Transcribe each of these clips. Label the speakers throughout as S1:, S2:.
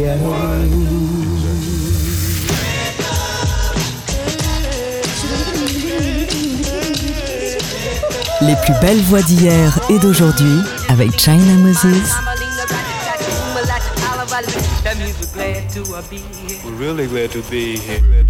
S1: Les plus belles voix d'hier et d'aujourd'hui avec China Moses.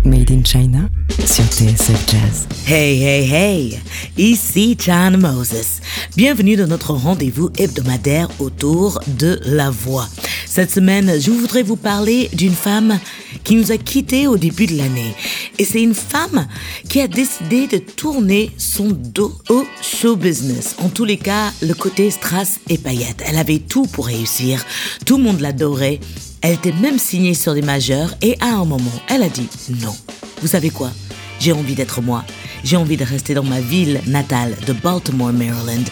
S1: Made in China sur TSF Jazz.
S2: Hey, hey, hey! Ici China Moses. Bienvenue dans notre rendez-vous hebdomadaire autour de la voix. Cette semaine, je voudrais vous parler d'une femme qui nous a quittés au début de l'année. Et c'est une femme qui a décidé de tourner son dos au show business. En tous les cas, le côté strass et paillettes. Elle avait tout pour réussir. Tout le monde l'adorait. Elle était même signée sur des majeurs et à un moment, elle a dit non. Vous savez quoi? J'ai envie d'être moi. J'ai envie de rester dans ma ville natale de Baltimore, Maryland.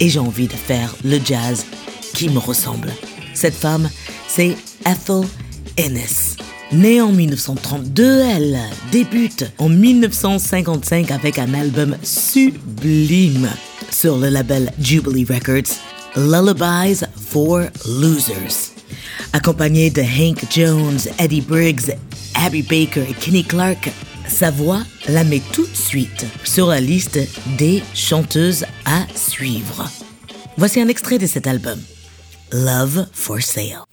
S2: Et j'ai envie de faire le jazz qui me ressemble. Cette femme, c'est Ethel Ennis. Née en 1932, elle débute en 1955 avec un album sublime sur le label Jubilee Records, Lullabies for Losers. Accompagnée de Hank Jones, Eddie Briggs, Abby Baker et Kenny Clark, sa voix la met tout de suite sur la liste des chanteuses à suivre. Voici un extrait de cet album. Love for Sale.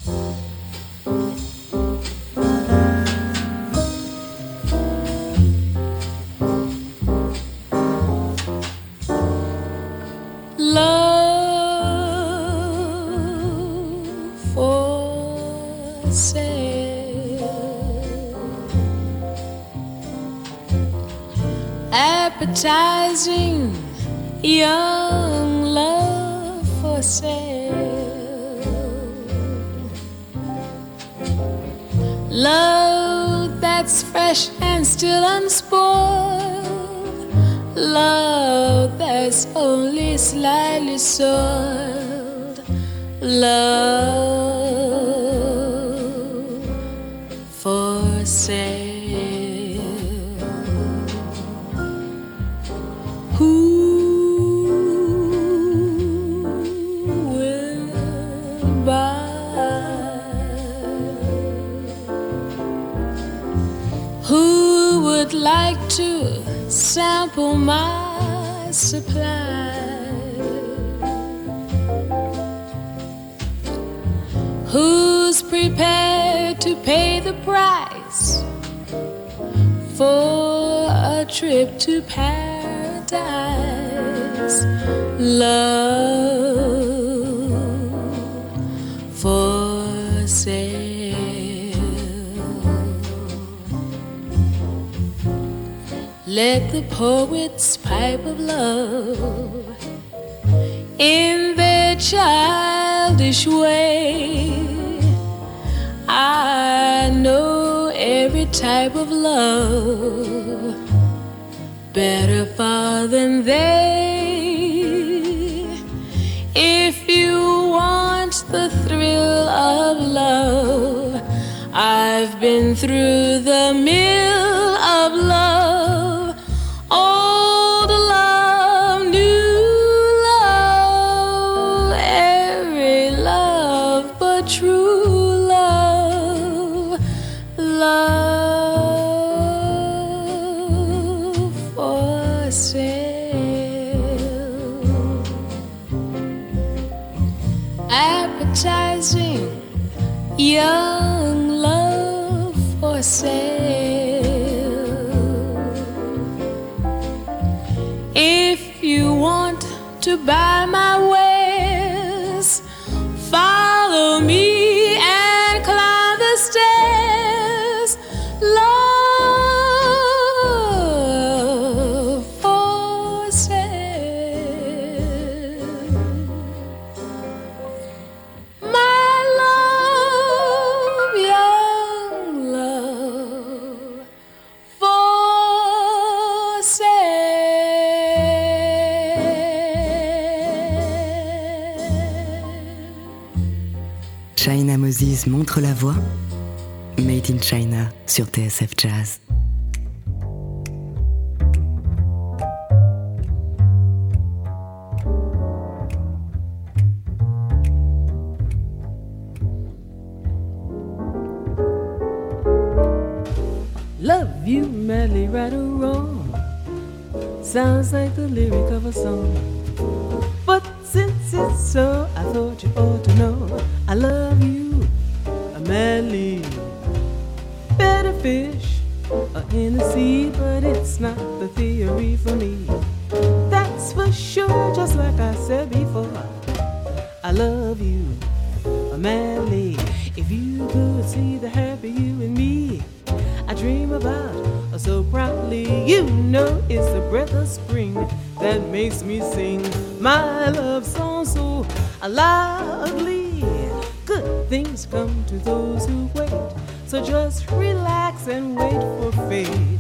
S3: For a trip to paradise? Love for sale. Let the poets pipe of love in their childish way. I type of love better far than they. If you want the thrill of love, I've been through the mill
S1: Moses montre la voix. In China sur TSF Jazz.
S3: So just relax and wait for fate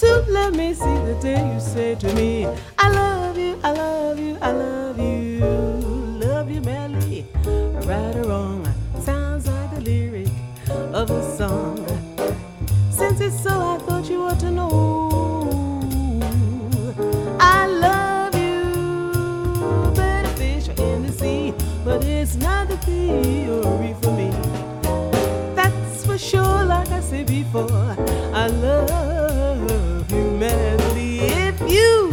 S3: to let me see the day you say to me, I love you, I love you, I love you, love you madly, right or wrong. Sounds like the lyric of a song. I. I love you madly. If you,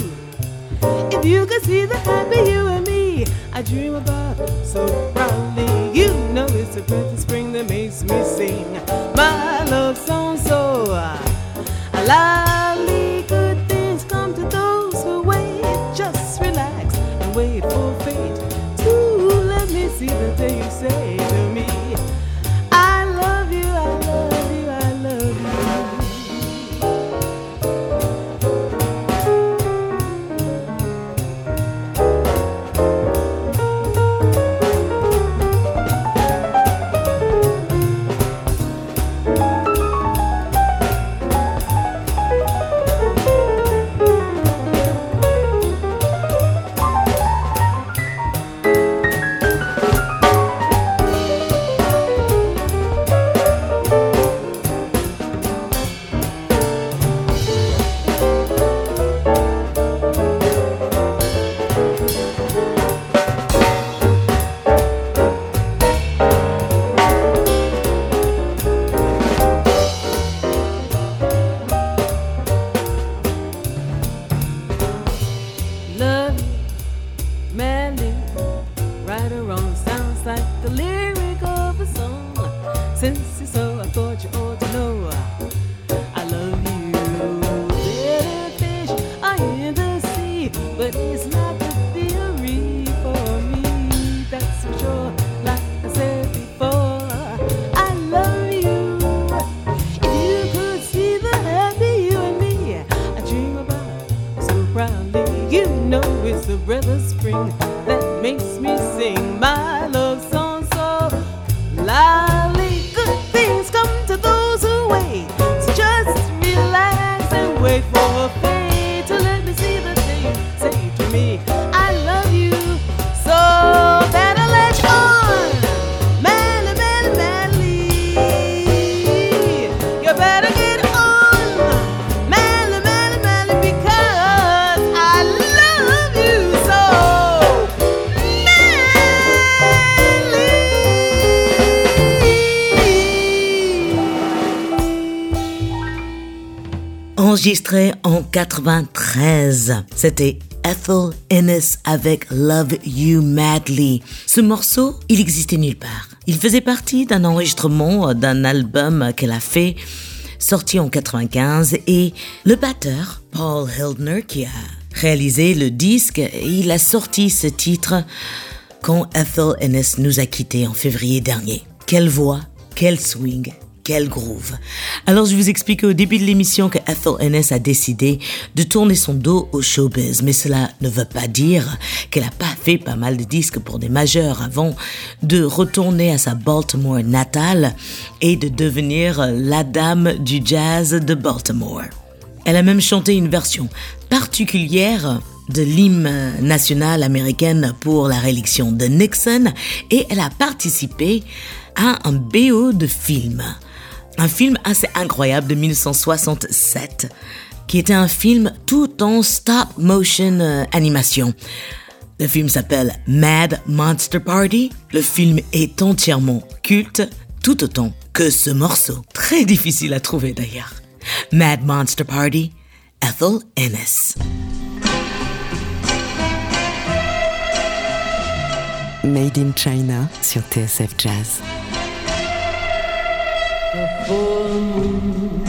S3: if you could see the happy you and me, I dream about so proudly. You know it's the breath of spring that makes me sing my love song so uh, loudly.
S2: Enregistré en 93, c'était Ethel Ennis avec Love You Madly. Ce morceau, il existait nulle part. Il faisait partie d'un enregistrement d'un album qu'elle a fait, sorti en 95, et le batteur, Paul Hildner, qui a réalisé le disque, il a sorti ce titre quand Ethel Ennis nous a quittés en février dernier. Quelle voix, quel swing, groove. Alors je vous explique au début de l'émission que Ethel Ennis a décidé de tourner son dos au showbiz, mais cela ne veut pas dire qu'elle n'a pas fait pas mal de disques pour des majeurs avant de retourner à sa Baltimore natale et de devenir la dame du jazz de Baltimore. Elle a même chanté une version particulière de l'hymne national américaine pour la réélection de Nixon et elle a participé à un BO de film un film assez incroyable de 1967, qui était un film tout en stop motion euh, animation. Le film s'appelle Mad Monster Party. Le film est entièrement culte, tout autant que ce morceau, très difficile à trouver d'ailleurs. Mad Monster Party, Ethel Ennis.
S1: Made in China sur TSF Jazz.
S3: Full moon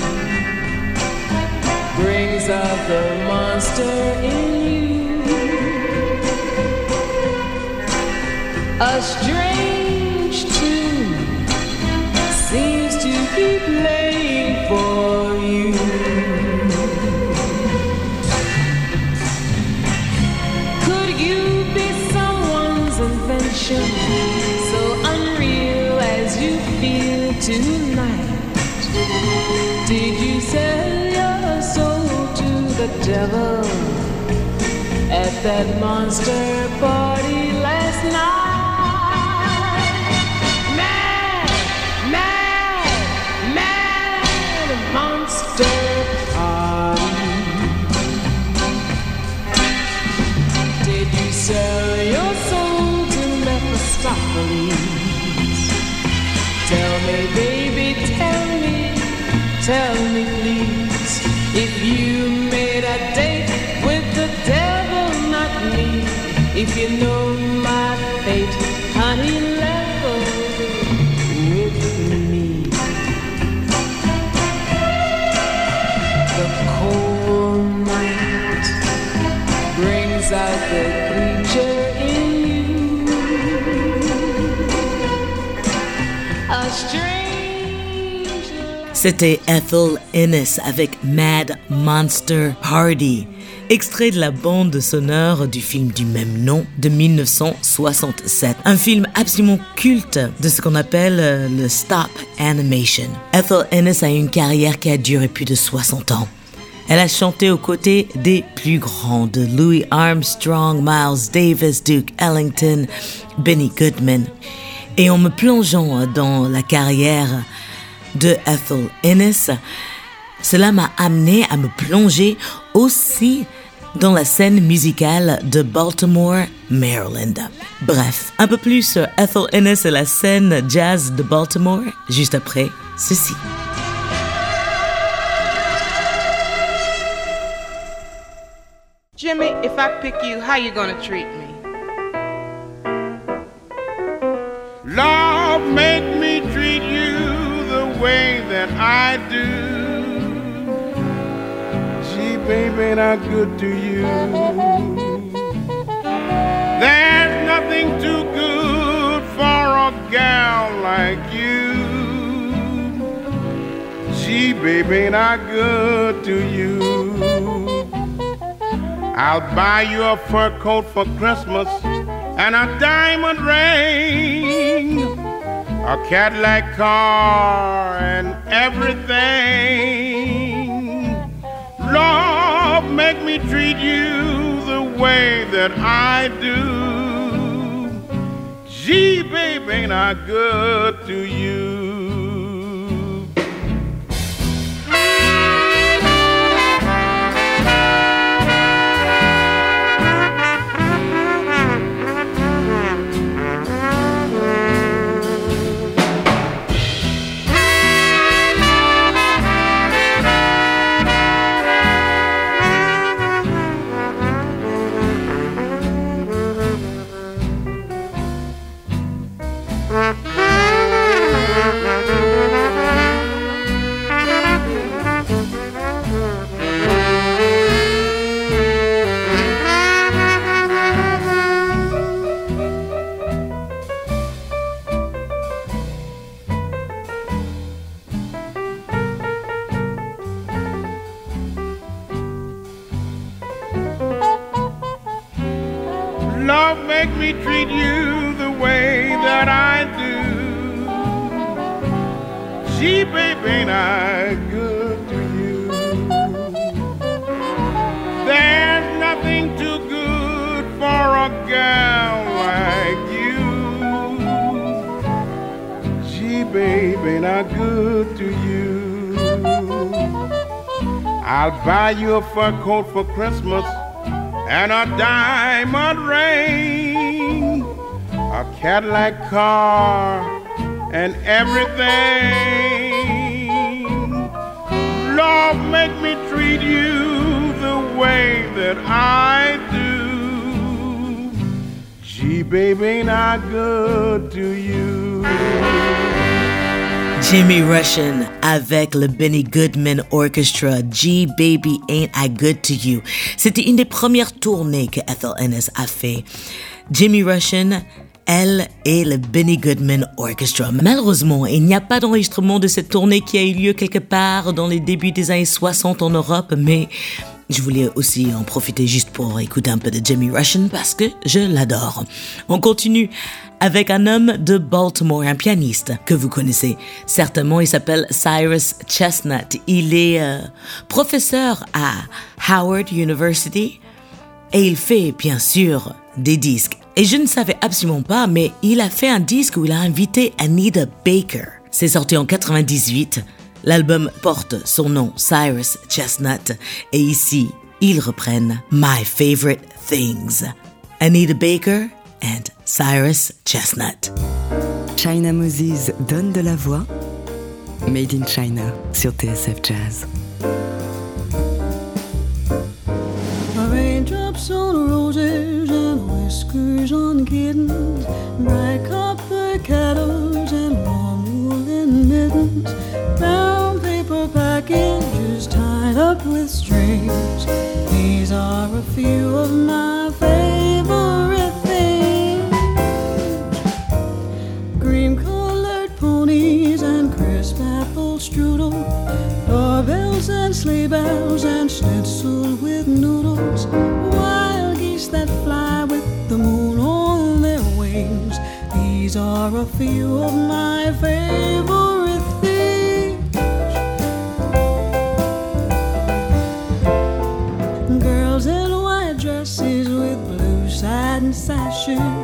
S3: brings out the monster in you. A strange tune seems to be that monster party last night?
S2: C'était Ethel Ennis avec Mad Monster Party, extrait de la bande sonore du film du même nom de 1967. Un film absolument culte de ce qu'on appelle euh, le stop animation. Ethel Ennis a une carrière qui a duré plus de 60 ans. Elle a chanté aux côtés des plus grands de Louis Armstrong, Miles Davis, Duke Ellington, Benny Goodman. Et en me plongeant dans la carrière de Ethel Ennis, cela m'a amené à me plonger aussi dans la scène musicale de Baltimore, Maryland. Bref, un peu plus sur Ethel Ennis et la scène jazz de Baltimore, juste après ceci.
S4: Jimmy, if I pick you, how you gonna treat me?
S5: Love, make me treat you the way that I do. Gee, baby, ain't I good to you? There's nothing too good for a gal like you. Gee, baby, ain't I good to you? I'll buy you a fur coat for Christmas and a diamond ring, a Cadillac car, and everything. Lord, make me treat you the way that I do. Gee, baby, ain't I good to you? Ain't I good to you? There's nothing too good for a gal like you. Gee, baby, ain't I good to you? I'll buy you a fur coat for Christmas and a diamond ring, a Cadillac car, and everything. Lord, make me treat you the way that I do. Gee, baby, ain't I good to you?
S2: Jimmy Russian avec le Benny Goodman Orchestra, G Baby Ain't I Good to You. C'était une des premières tournées que Ethel Ennis a fait. Jimmy Russian, elle et le Benny Goodman Orchestra. Malheureusement, il n'y a pas d'enregistrement de cette tournée qui a eu lieu quelque part dans les débuts des années 60 en Europe, mais je voulais aussi en profiter juste pour écouter un peu de Jimmy Russian parce que je l'adore. On continue avec un homme de Baltimore, un pianiste que vous connaissez certainement. Il s'appelle Cyrus Chestnut. Il est euh, professeur à Howard University et il fait bien sûr des disques. Et je ne savais absolument pas, mais il a fait un disque où il a invité Anita Baker. C'est sorti en 98. L'album porte son nom, Cyrus Chestnut, et ici, ils reprennent My Favorite Things. Anita Baker and Cyrus Chestnut.
S1: China Moses donne de la voix. Made in China sur TSF Jazz.
S6: Whiskers on kittens, bright copper kettles and warm woolen mittens, brown paper packages tied up with strings. These are a few of my favorite things. Cream colored ponies and crisp apple strudel, doorbells and sleigh bells and schnitzel with noodles, wild geese that fly These are a few of my favorite things. Girls in white dresses with blue satin sashes,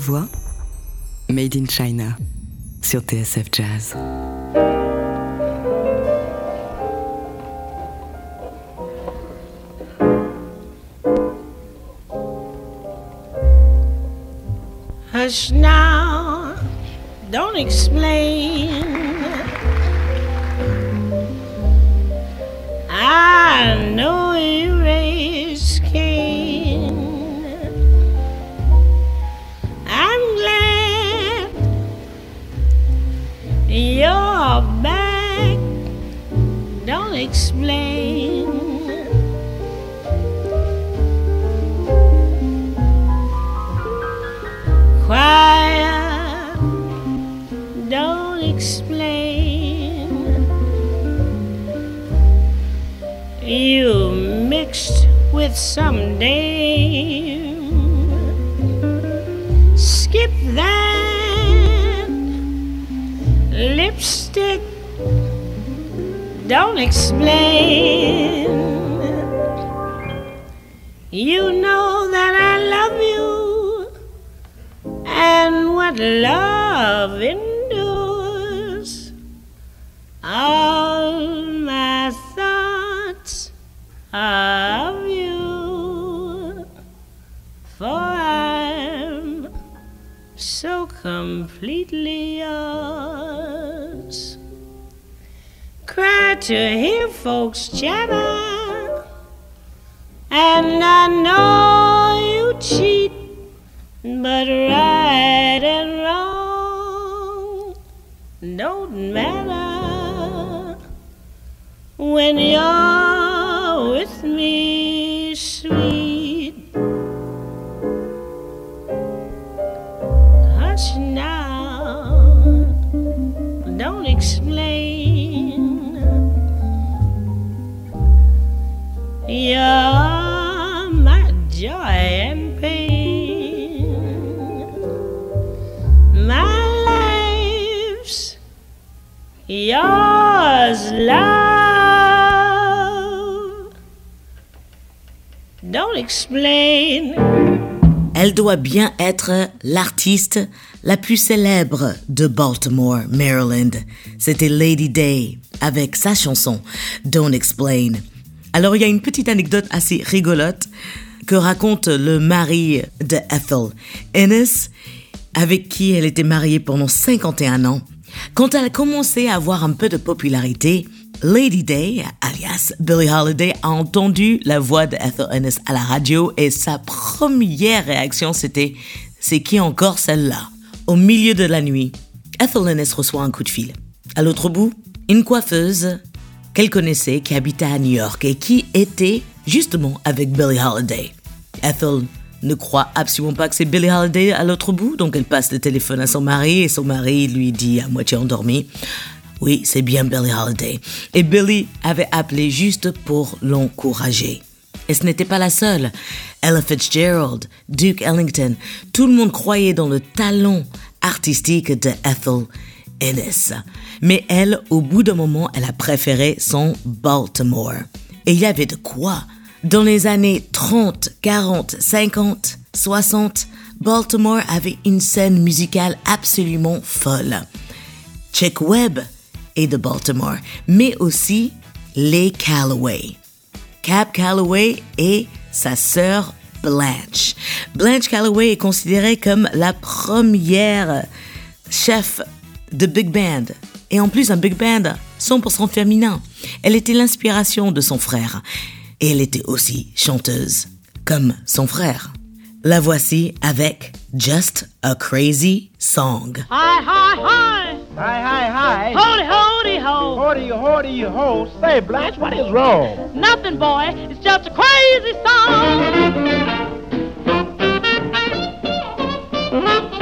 S1: voix. Made in China sur TSF Jazz.
S7: Hush now, don't explain. Explain. You mixed with some dame. Skip that lipstick. Don't explain. You know that I love you and what love endures. To hear folks chatter, and I know you cheat. But right and wrong don't matter when you're Don't explain.
S2: Elle doit bien être l'artiste la plus célèbre de Baltimore, Maryland. C'était Lady Day avec sa chanson Don't Explain. Alors il y a une petite anecdote assez rigolote que raconte le mari de Ethel Ennis, avec qui elle était mariée pendant 51 ans. Quand elle a commencé à avoir un peu de popularité, Lady Day, alias Billie Holiday, a entendu la voix de Ethel Ennis à la radio et sa première réaction c'était C'est qui encore celle-là? Au milieu de la nuit, Ethel Ennis reçoit un coup de fil. À l'autre bout, une coiffeuse qu'elle connaissait qui habitait à New York et qui était justement avec Billie Holiday. Ethel ne croit absolument pas que c'est Billie Holiday à l'autre bout, donc elle passe le téléphone à son mari et son mari lui dit à moitié endormi Oui, c'est bien Billie Holiday. Et Billie avait appelé juste pour l'encourager. Et ce n'était pas la seule. Ella Fitzgerald, Duke Ellington, tout le monde croyait dans le talent artistique de Ethel Ennis. Mais elle, au bout d'un moment, elle a préféré son Baltimore. Et il y avait de quoi. Dans les années 30, 40, 50, 60, Baltimore avait une scène musicale absolument folle. Chick Webb est de Baltimore, mais aussi les Calloway. Cab Calloway et sa sœur Blanche. Blanche Calloway est considérée comme la première chef de big band. Et en plus, un big band 100% féminin. Elle était l'inspiration de son frère. Et elle était aussi chanteuse, comme son frère. La voici avec Just a Crazy Song.
S7: Hi, hi, hi.
S8: Hi, hi, hi.
S7: Holy, holy, ho.
S8: Hoity, hoity, ho. Say, Blanche, what is wrong?
S7: Nothing, boy. It's just a crazy song.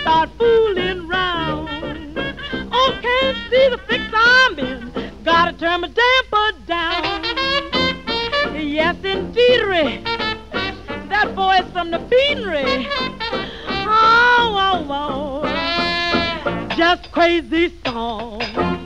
S9: start fooling round. Oh, can't see the fix I'm in. Gotta turn my damper down. Yes, indeedy. That boy's from the beanery. Oh, oh, oh. Just crazy song.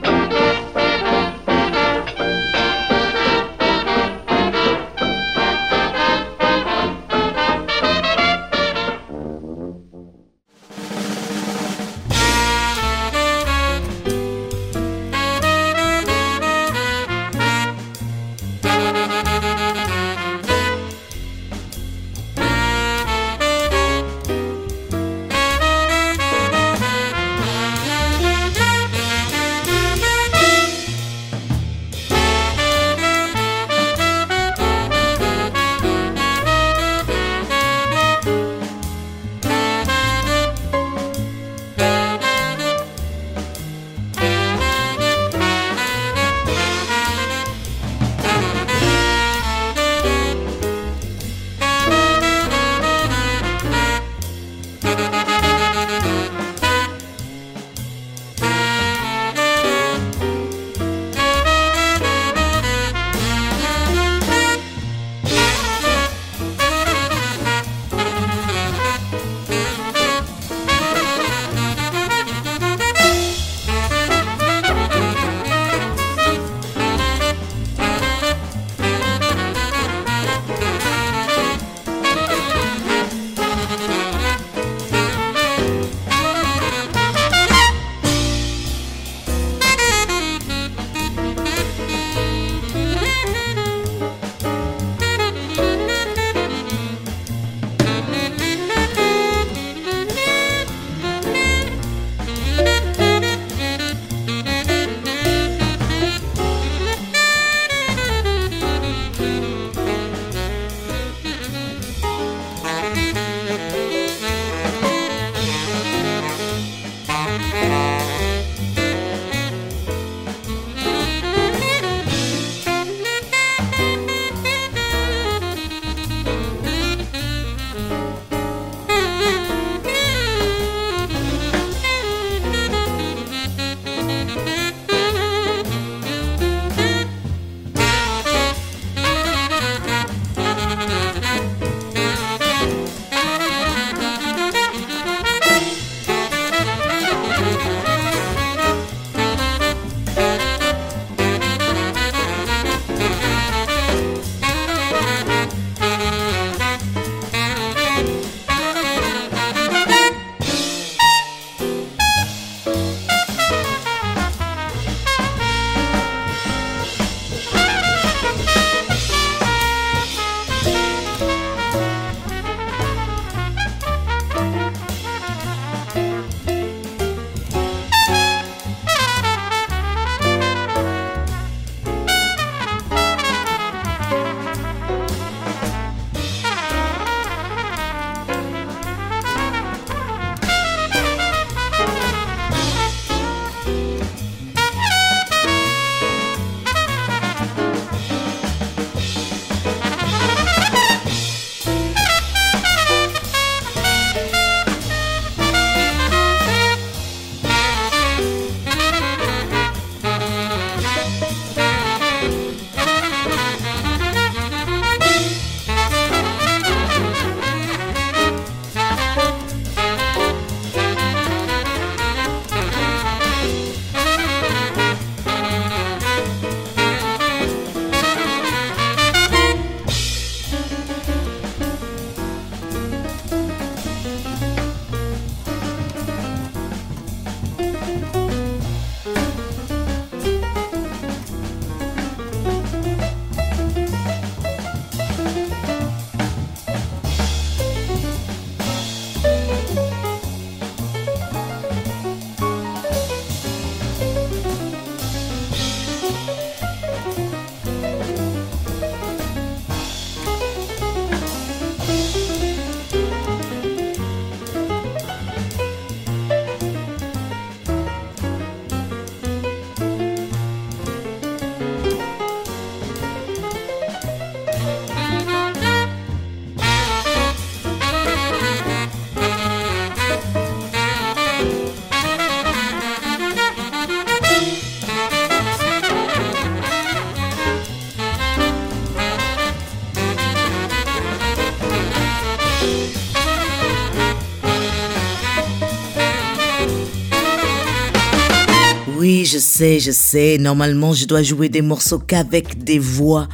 S2: Sais, je sais, normalement je dois jouer des morceaux qu'avec des voix,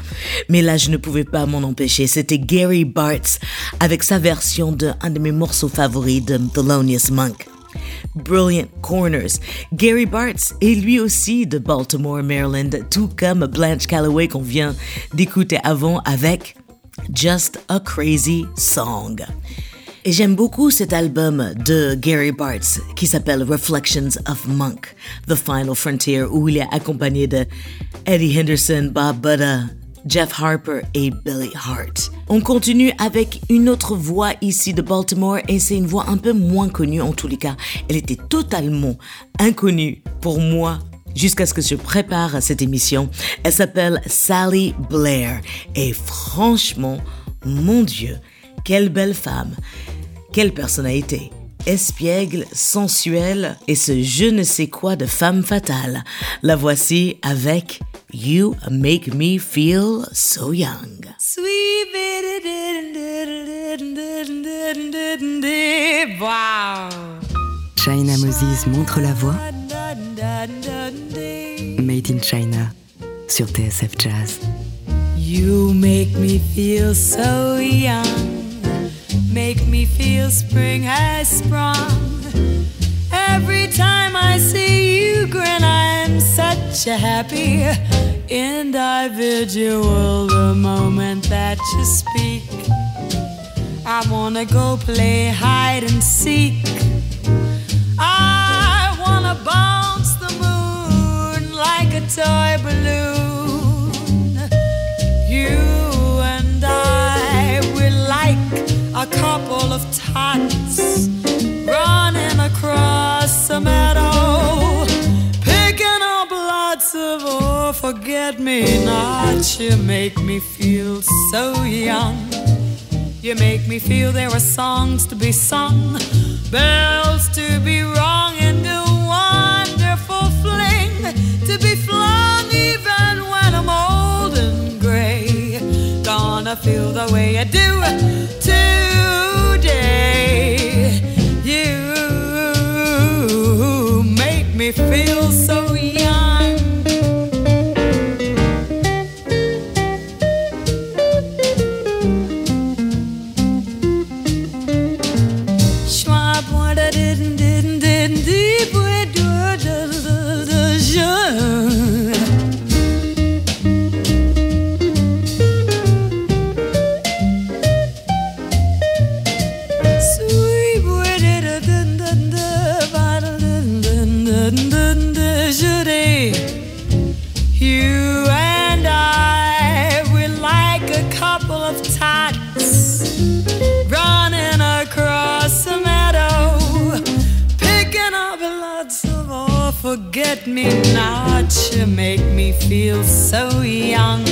S2: mais là je ne pouvais pas m'en empêcher. C'était Gary Bartz avec sa version de un de mes morceaux favoris de Thelonious Monk. Brilliant Corners. Gary Bartz est lui aussi de Baltimore, Maryland, tout comme Blanche Calloway qu'on vient d'écouter avant avec Just a Crazy Song. Et j'aime beaucoup cet album de Gary Bartz qui s'appelle Reflections of Monk, The Final Frontier, où il est accompagné de Eddie Henderson, Bob Buddha, Jeff Harper et Billy Hart. On continue avec une autre voix ici de Baltimore et c'est une voix un peu moins connue en tous les cas. Elle était totalement inconnue pour moi jusqu'à ce que je prépare cette émission. Elle s'appelle Sally Blair et franchement, mon Dieu, quelle belle femme, quelle personnalité espiègle, sensuelle et ce je ne sais quoi de femme fatale. La voici avec You Make Me Feel So Young.
S10: Sweet Wow.
S1: China Moses montre la voix. Made in China sur TSF Jazz.
S10: You make me feel so young. Make me feel spring has sprung. Every time I see you grin, I'm such a happy individual. The moment that you speak, I wanna go play hide and seek. I wanna bounce the moon like a toy balloon. Of tots running across a meadow, picking up lots of oh, forget me nots. You make me feel so young. You make me feel there are songs to be sung, bells to be rung, and a wonderful fling to be flung even when I'm old and gray. Gonna feel the way I do You make me feel so feel so young.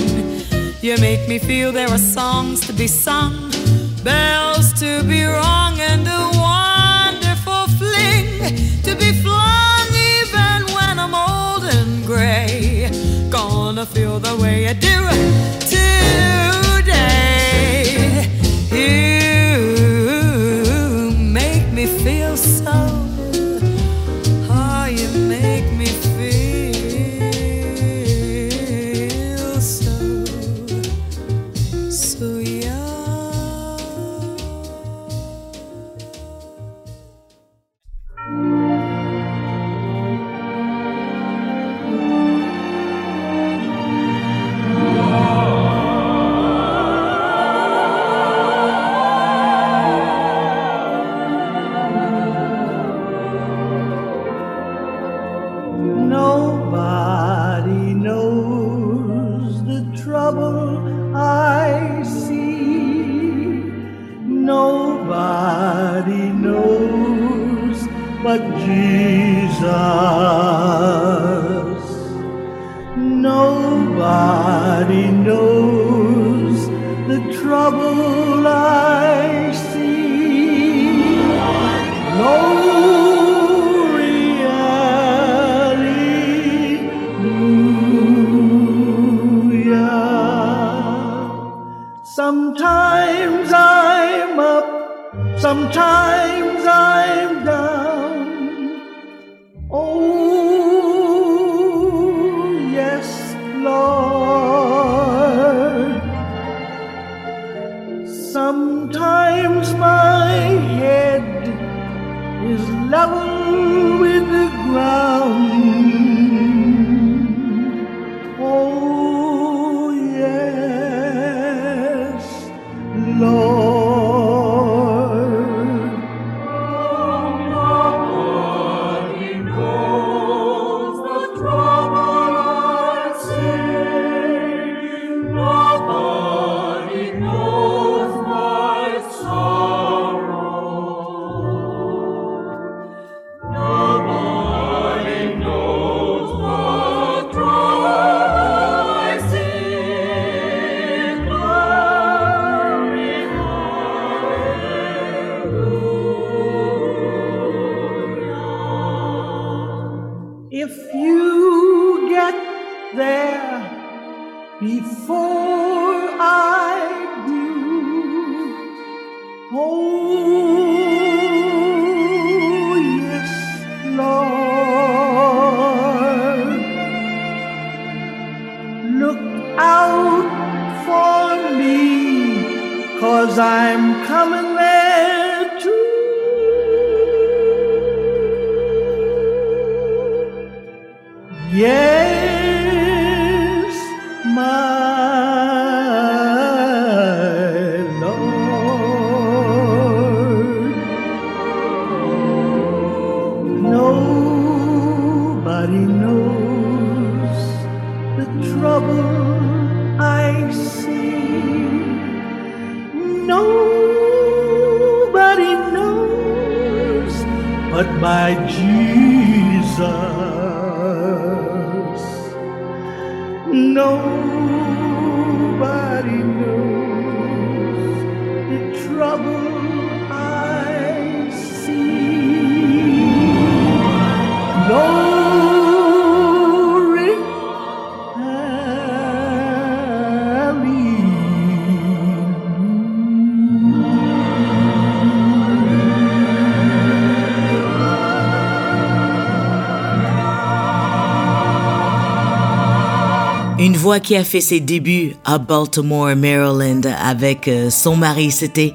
S10: You make me feel there are songs to be sung, bells to be rung, and a wonderful fling to be flung even when I'm old and gray. Gonna feel the way I do
S11: but my Jesus.
S2: Qui a fait ses débuts à Baltimore, Maryland avec euh, son mari, c'était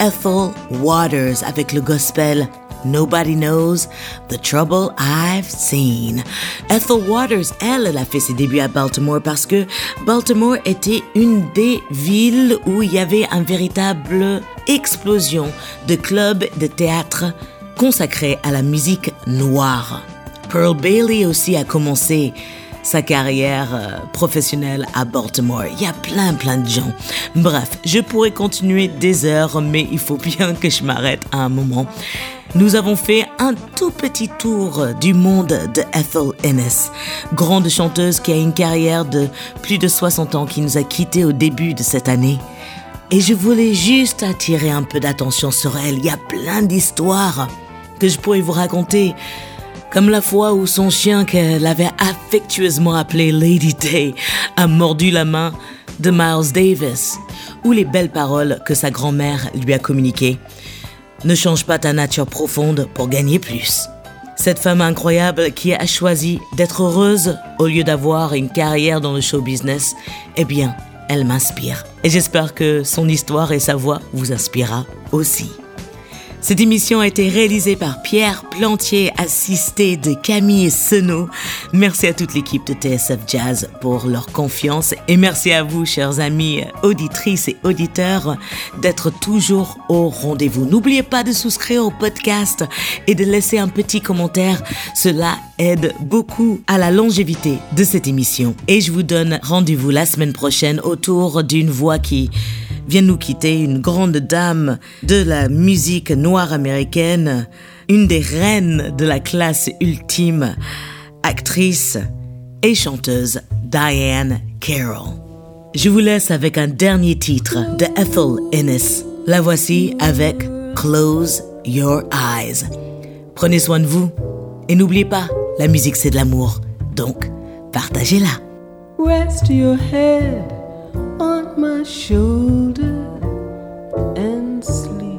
S2: Ethel Waters avec le gospel Nobody Knows the Trouble I've Seen. Ethel Waters, elle, elle a fait ses débuts à Baltimore parce que Baltimore était une des villes où il y avait une véritable explosion de clubs de théâtre consacrés à la musique noire. Pearl Bailey aussi a commencé sa carrière euh, professionnelle à Baltimore. Il y a plein plein de gens. Bref, je pourrais continuer des heures, mais il faut bien que je m'arrête à un moment. Nous avons fait un tout petit tour du monde de Ethel Ennis, grande chanteuse qui a une carrière de plus de 60 ans qui nous a quittés au début de cette année. Et je voulais juste attirer un peu d'attention sur elle. Il y a plein d'histoires que je pourrais vous raconter. Comme la fois où son chien qu'elle avait affectueusement appelé Lady Day a mordu la main de Miles Davis, ou les belles paroles que sa grand-mère lui a communiquées. Ne change pas ta nature profonde pour gagner plus. Cette femme incroyable qui a choisi d'être heureuse au lieu d'avoir une carrière dans le show business, eh bien, elle m'inspire. Et j'espère que son histoire et sa voix vous inspirera aussi. Cette émission a été réalisée par Pierre Plantier, assisté de Camille Senot. Merci à toute l'équipe de TSF Jazz pour leur confiance et merci à vous, chers amis auditrices et auditeurs, d'être toujours au rendez-vous. N'oubliez pas de souscrire au podcast et de laisser un petit commentaire. Cela aide beaucoup à la longévité de cette émission. Et je vous donne rendez-vous la semaine prochaine autour d'une voix qui vient nous quitter, une grande dame de la musique noire américaine, une des reines de la classe ultime, actrice et chanteuse Diane Carroll. Je vous laisse avec un dernier titre de Ethel Ennis. La voici avec Close Your Eyes. Prenez soin de vous et n'oubliez pas, la musique c'est de l'amour, donc partagez-la.
S3: Rest my shoulder and sleep.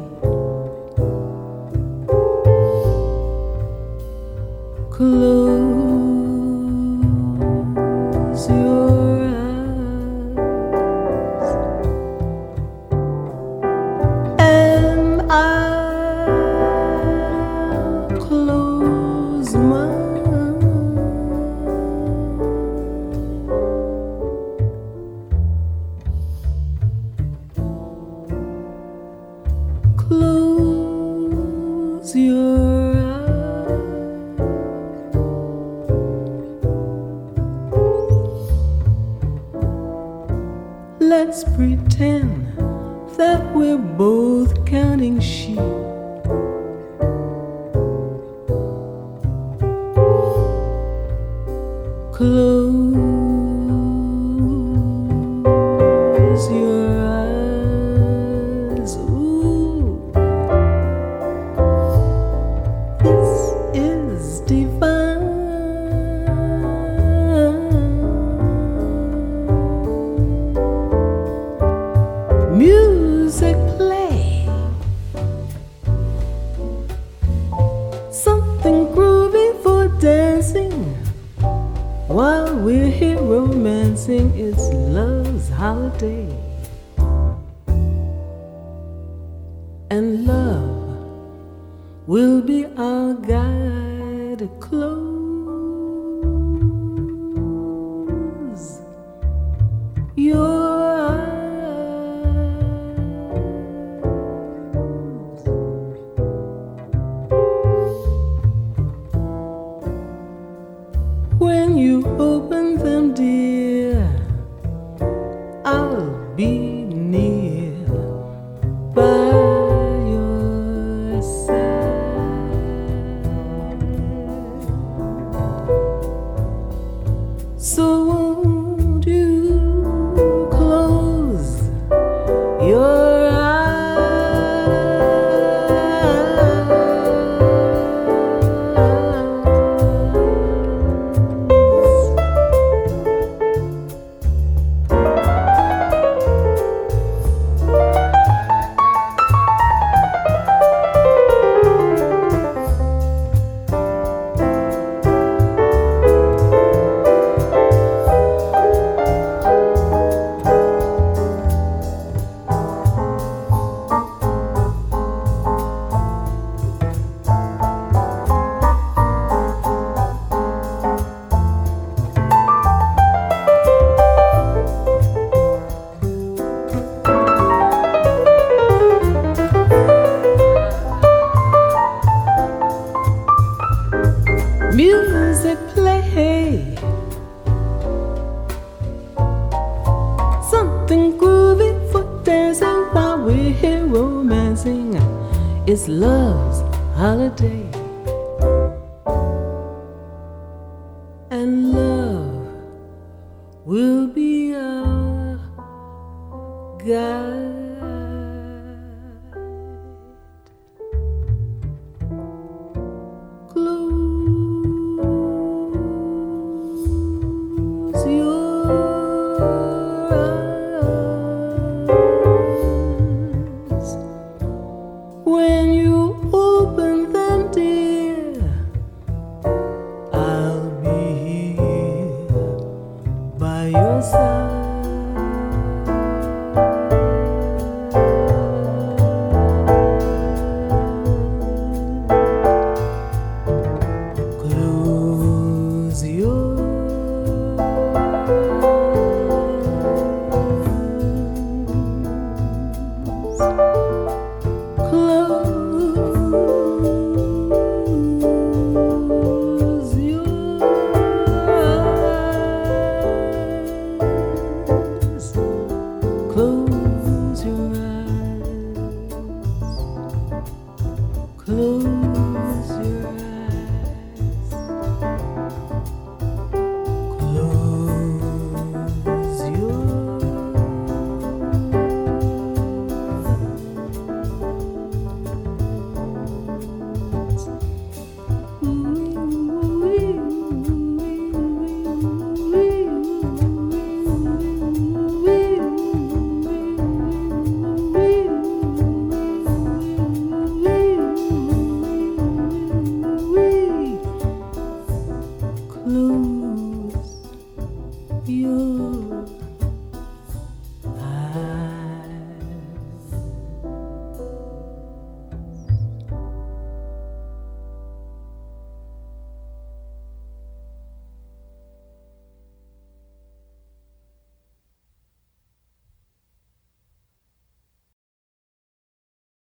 S3: Close